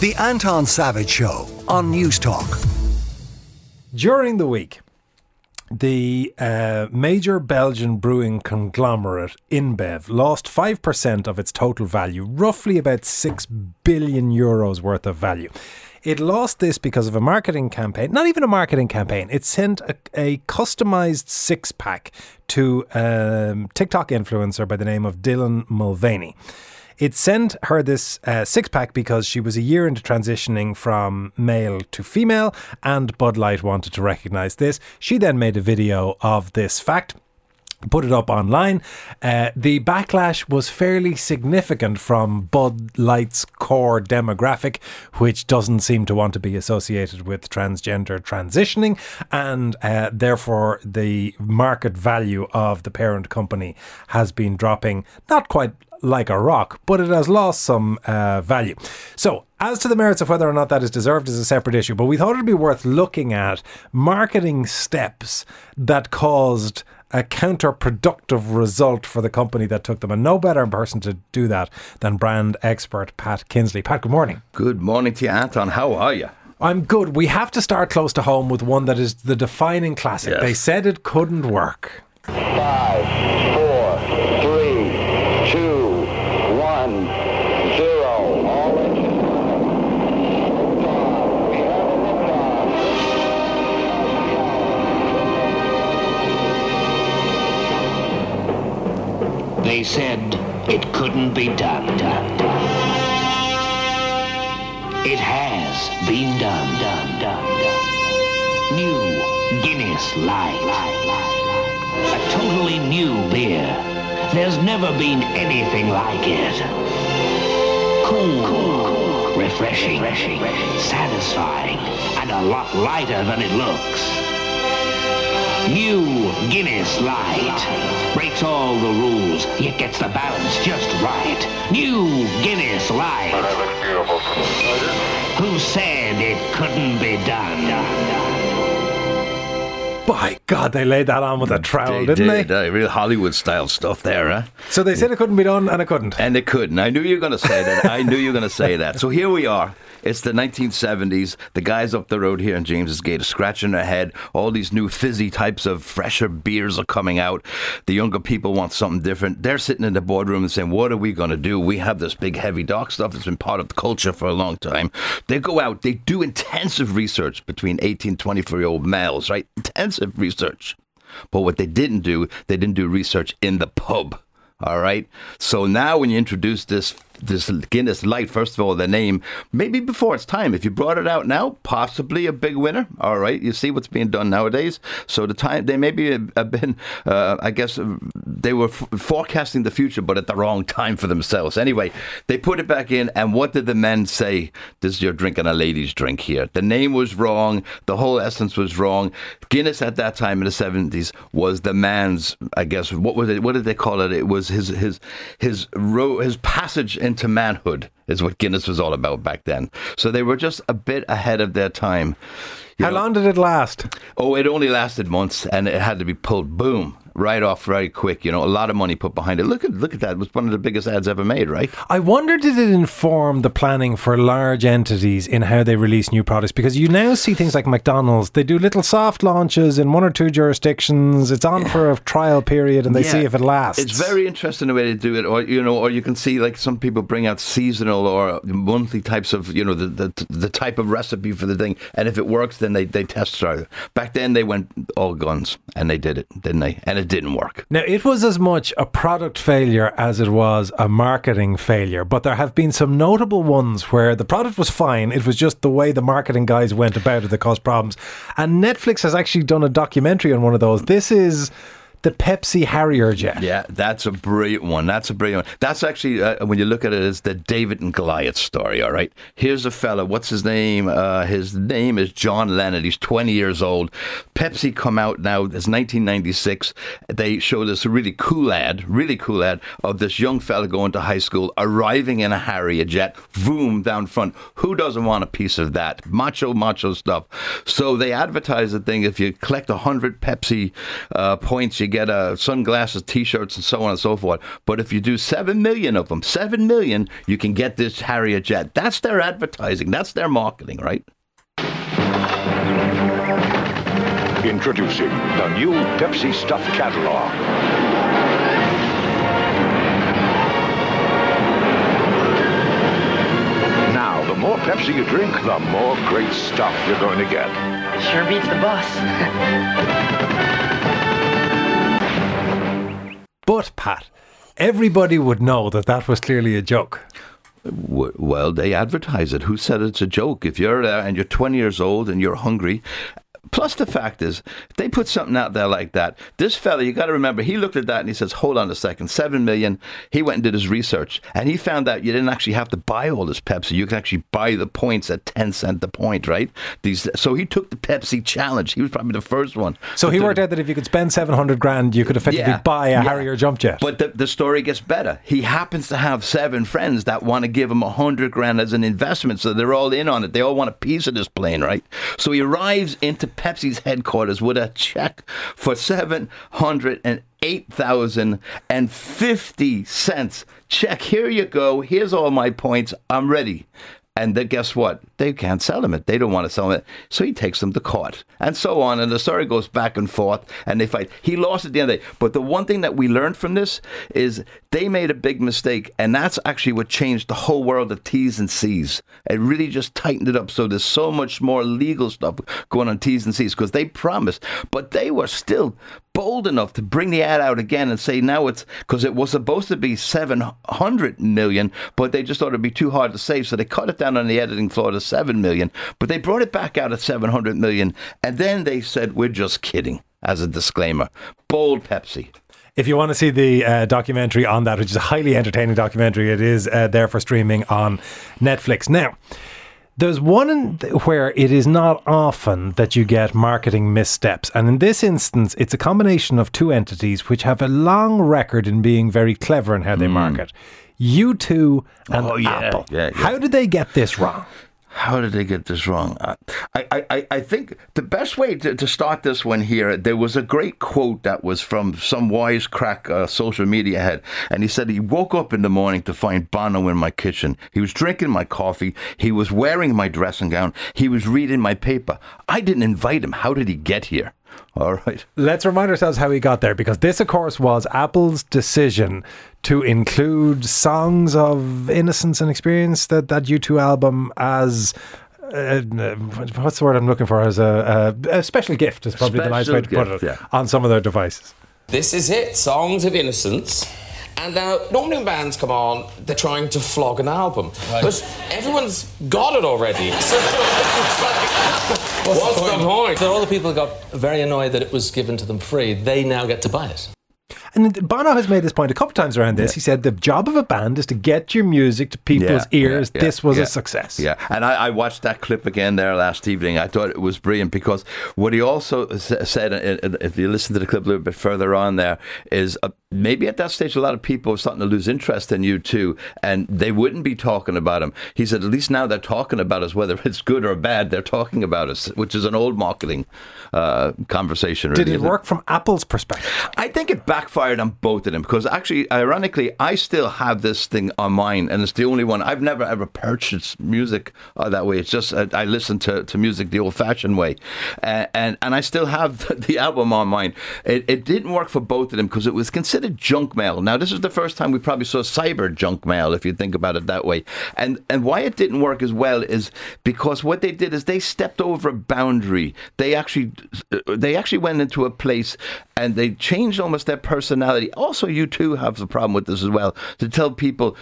The Anton Savage Show on Newstalk. During the week, the uh, major Belgian brewing conglomerate InBev lost 5% of its total value, roughly about 6 billion euros worth of value. It lost this because of a marketing campaign, not even a marketing campaign. It sent a, a customized six pack to a um, TikTok influencer by the name of Dylan Mulvaney. It sent her this uh, six pack because she was a year into transitioning from male to female, and Bud Light wanted to recognize this. She then made a video of this fact put it up online. Uh, the backlash was fairly significant from Bud Light's core demographic, which doesn't seem to want to be associated with transgender transitioning, and uh, therefore the market value of the parent company has been dropping not quite like a rock, but it has lost some uh, value. So, as to the merits of whether or not that is deserved is a separate issue, but we thought it'd be worth looking at marketing steps that caused a counterproductive result for the company that took them. And no better person to do that than brand expert Pat Kinsley. Pat, good morning. Good morning to you, Anton. How are you? I'm good. We have to start close to home with one that is the defining classic. Yes. They said it couldn't work. Five, They said it couldn't be done. done, done. It has been done. done, done, done. New Guinness Light. A totally new beer. There's never been anything like it. Cool, cool. Refreshing, refreshing, satisfying, and a lot lighter than it looks. New Guinness Light breaks all the rules, yet gets the balance just right. New Guinness Light. Who said it couldn't be done? By God, they laid that on with a trowel, They didn't did, they? uh, real Hollywood style stuff there, huh? So they said it couldn't be done, and it couldn't. And it couldn't. I knew you were going to say that. I knew you were going to say that. So here we are. It's the 1970s. The guys up the road here in James's Gate are scratching their head. All these new fizzy types of fresher beers are coming out. The younger people want something different. They're sitting in the boardroom and saying, What are we going to do? We have this big, heavy dark stuff that's been part of the culture for a long time. They go out, they do intensive research between 18 24 year old males, right? Intensive research. But what they didn't do, they didn't do research in the pub. All right. So now when you introduce this this Guinness Light, first of all, the name, maybe before it's time. If you brought it out now, possibly a big winner. All right. You see what's being done nowadays. So the time, they maybe have been, uh, I guess, they were f- forecasting the future, but at the wrong time for themselves. Anyway, they put it back in, and what did the men say? This is your drink and a lady's drink here. The name was wrong. The whole essence was wrong. Guinness at that time in the 70s was the man's, I guess, what was it? What did they call it? It was his, his, his, his passage into manhood is what Guinness was all about back then. So they were just a bit ahead of their time. You How know- long did it last? Oh, it only lasted months, and it had to be pulled. Boom, right off, very quick. You know, a lot of money put behind it. Look at look at that. It was one of the biggest ads ever made, right? I wonder did it inform the planning for large entities in how they release new products? Because you now see things like McDonald's, they do little soft launches in one or two jurisdictions. It's on for a trial period and they Yeah. see if it lasts. It's very interesting the way they do it, or you know, or you can see like some people bring out seasonal or monthly types of you know the the, the type of recipe for the thing, and if it works, then they they test start it. Back then they went all guns, and they did it, didn't they? And it didn't work. Now, it was as much a product failure as it was a marketing failure, but there have been some notable ones where the product was fine. It was just the way the marketing guys went about it that caused problems. And Netflix has actually done a documentary on one of those. This is the Pepsi Harrier jet. Yeah, that's a brilliant one. That's a brilliant one. That's actually, uh, when you look at it, it's the David and Goliath story, all right? Here's a fella, what's his name? Uh, his name is John Leonard. He's 20 years old. Pepsi come out now, it's 1996. They show this really cool ad, really cool ad of this young fella going to high school, arriving in a Harrier jet, boom, down front. Who doesn't want a piece of that? Macho, macho stuff. So they advertise the thing, if you collect 100 Pepsi uh, points, you get uh, sunglasses, T-shirts, and so on and so forth. But if you do seven million of them, seven million, you can get this Harrier jet. That's their advertising. That's their marketing, right? Introducing the new Pepsi Stuff catalog. Now, the more Pepsi you drink, the more great stuff you're going to get. Sure beats the bus. But, Pat, everybody would know that that was clearly a joke. Well, they advertise it. Who said it's a joke? If you're there and you're 20 years old and you're hungry, plus the fact is, if they put something out there like that, this fella, you got to remember, he looked at that and he says, "Hold on a second, seven million. He went and did his research, and he found out you didn't actually have to buy all this Pepsi. You can actually buy the points at 10 cent the point, right? These. So he took the Pepsi challenge. He was probably the first one. So he the- worked out that if you could spend 700 grand, you could effectively buy a yeah. Harrier jump jet. But the, the story gets better. He happens to have seven friends that want to give him a hundred grand as an investment, so they're all in on it. They all want a piece of this plane, right? So he arrives into Pepsi's headquarters with a check for seven hundred and eight thousand and fifty cents. Check. Here you go. Here's all my points. I'm ready. And guess what? They can't sell him it. They don't want to sell him it. So he takes them to court and so on. And the story goes back and forth and they fight. He lost at the end of the day. But the one thing that we learned from this is they made a big mistake. And that's actually what changed the whole world of T's and C's. It really just tightened it up. So there's so much more legal stuff going on T's and C's because they promised. But they were still bold enough to bring the ad out again and say now it's because it was supposed to be 700 million, but they just thought it'd be too hard to save. So they cut it down on the editing floor to 7 million, but they brought it back out at 700 million. And then they said, we're just kidding as a disclaimer. Bold Pepsi. If you want to see the uh, documentary on that, which is a highly entertaining documentary, it is uh, there for streaming on Netflix. Now, there's one where it is not often that you get marketing missteps. And in this instance, it's a combination of two entities which have a long record in being very clever in how they mm. market. U2 and Oh, yeah, Apple. yeah, yeah. How did they get this wrong? How did they get this wrong? I, I, I- I think the best way to, to start this one here, there was a great quote that was from some wisecrack uh, social media head. And he said he woke up in the morning to find Bono in my kitchen. He was drinking my coffee. He was wearing my dressing gown. He was reading my paper. I didn't invite him. How did he get here? All right. Let's remind ourselves how he got there because this, of course, was Apple's decision to include songs of innocence and experience that that U2 album as. Uh, what's the word I'm looking for? As a, a, a special gift is probably the nice way to Special put it yeah. on some of their devices. This is it, Songs of Innocence. And now, normally when bands come on, they're trying to flog an album. But everyone's got it already. So, what's, the point? So all the people got very annoyed that it was given to them free. They now get to buy it. And Bono has made this point a couple times around this. He said the job of a band is to get your music to people's Yeah, ears. yeah, yeah, this was yeah. a success. Yeah, and I, I watched that clip again there last evening. I thought it was brilliant because what he also said, uh, uh, if you listen to the clip a little bit further on, there is uh, maybe at that stage a lot of people are starting to lose interest in U2, and they wouldn't be talking about him. He said, at least now they're talking about us, whether it's good or bad. They're talking about us, which is an old marketing uh, conversation. Did really, it isn't work from Apple's perspective? I think it backfired on both of them because actually, ironically, I still have this thing on mine, and it's the only one I've never ever purchased music uh, that way. It's just uh, I listen to, to music the old-fashioned way, uh, and and I still have the album on mine. It, it didn't work for both of them because it was considered junk mail. Now, this is the first time we probably saw cyber junk mail, if you think about it that way. And and why it didn't work as well is because what they did is they stepped over a boundary. They actually they actually went into a place and they changed almost their personality. Also, U2 have the problem with this as well to tell people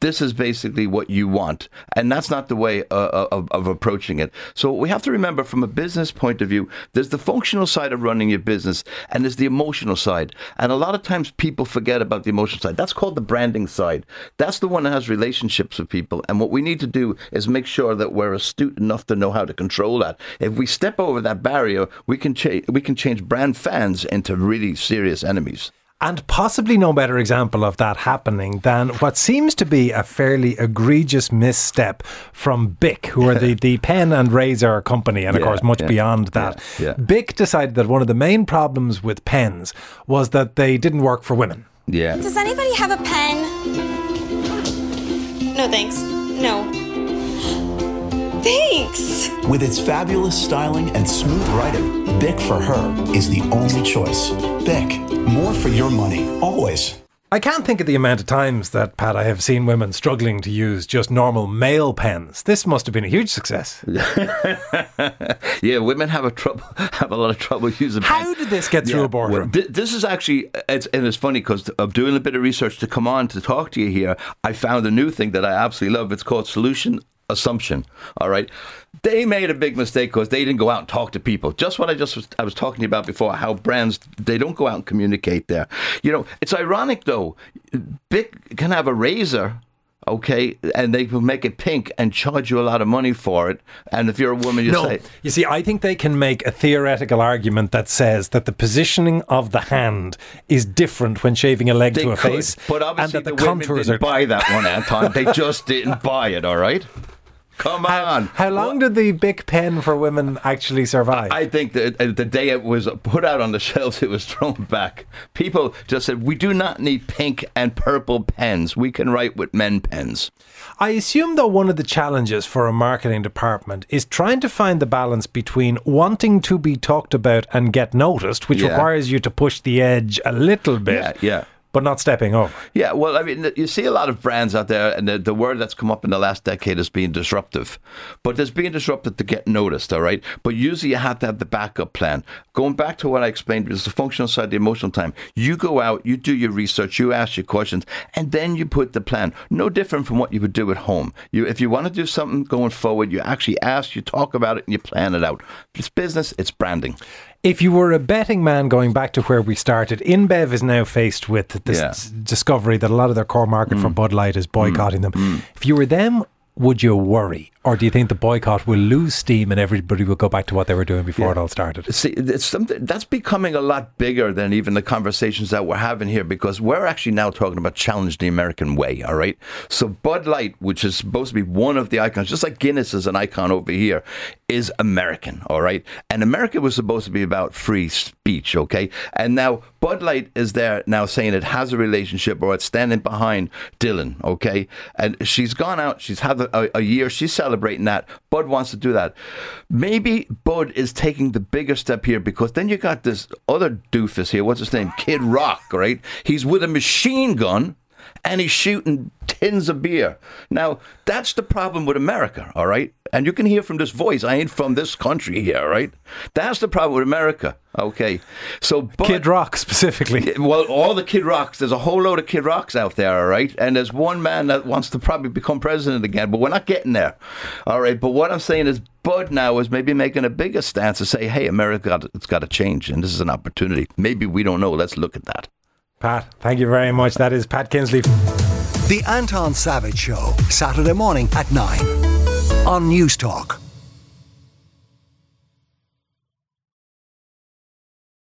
this is basically what you want, and that's not the way uh, of, of approaching it. So we have to remember, from a business point of view, there's the functional side of running your business, and there's the emotional side. And a lot of times people forget about the emotional side. That's called the branding side. That's the one that has relationships with people. And what we need to do is make sure that we're astute enough to know how to control that. If we step over that barrier, we can. We can change brand fans into really serious enemies. And possibly no better example of that happening than what seems to be a fairly egregious misstep from Bic, who are the, the pen and razor company, and of Yeah, course, much yeah, beyond that. yeah, yeah. Bic decided that one of the main problems with pens was that they didn't work for women. Yeah. Does anybody have a pen? No, thanks. No. Thanks. With its fabulous styling and smooth writing, Bic for her is the only choice. Bic, more for your money, always. I can't think of the amount of times that, Pat, I have seen women struggling to use just normal male pens. This must have been a huge success. Yeah, women have a trouble have a lot of trouble using. How pen. did this get through Yeah, a boardroom? well, thi- this is actually, it's, and it's funny because of doing a bit of research to come on to talk to you here, I found a new thing that I absolutely love. It's called solution assumption. All right, they made a big mistake because they didn't go out and talk to people. Just what I just was, I was talking about before, how brands they don't go out and communicate there. You know, it's ironic though. Bic can have a razor. Okay, and they will make it pink and charge you a lot of money for it. And if you're a woman, you no, say, you see, I think they can make a theoretical argument that says that the positioning of the hand is different when shaving a leg to a could, face, but and obviously that the, the, women contours didn't are. buy that one, Anton. they just didn't buy it. All right, come on. How long did the Bic pen for women actually survive? I think that the day it was put out on the shelves, it was thrown back. People just said, "We do not need pink and purple pens. We can write with men pens." I assume, though, one of the challenges for a marketing department is trying to find the balance between wanting to be talked about and get noticed, which Yeah. requires you to push the edge a little bit, Yeah, yeah. But not stepping over. Yeah, well, I mean, you see a lot of brands out there, and the, the word that's come up in the last decade is being disruptive. But there's being disruptive to get noticed, all right? But usually you have to have the backup plan. Going back to what I explained, it's the functional side, the emotional time. You go out, you do your research, you ask your questions, and then you put the plan. No different from what you would do at home. You, if you want to do something going forward, you actually ask, you talk about it, and you plan it out. It's business, it's branding. If you were a betting man going back to where we started, InBev is now faced with this Yeah. discovery that a lot of their core market for mm. Bud Light is mm. boycotting them. Mm. If you were them, would you worry? Or do you think the boycott will lose steam and everybody will go back to what they were doing before it all started? See, it's something that's becoming a lot bigger than even the conversations that we're having here because we're actually now talking about challenge the American way. All right. So Bud Light, which is supposed to be one of the icons, just like Guinness is an icon over here, is American. All right. And America was supposed to be about free speech. Okay. And now Bud Light is there now saying it has a relationship or it's standing behind Dylan. Okay. And she's gone out. She's had a, a year. She's celebrating that. Bud wants to do that. Maybe Bud is taking the bigger step here because then you got this other doofus here. What's his name? Kid Rock, right? He's with a machine gun and he's shooting tins of beer. Now, that's the problem with America, all right? And you can hear from this voice, I ain't from this country here, all right? That's the problem with America, okay? So, Bud, Kid Rock specifically. well, all the Kid Rocks, there's a whole load of Kid Rocks out there, all right? And there's one man that wants to probably become president again, but we're not getting there, all right? But what I'm saying is, Bud now is maybe making a bigger stance to say, hey, America, it's got to change, and this is an opportunity. Maybe we don't know. Let's look at that. Pat, thank you very much. That is Pat Kinsley. The Anton Savage Show, Saturday morning at 9 on Newstalk.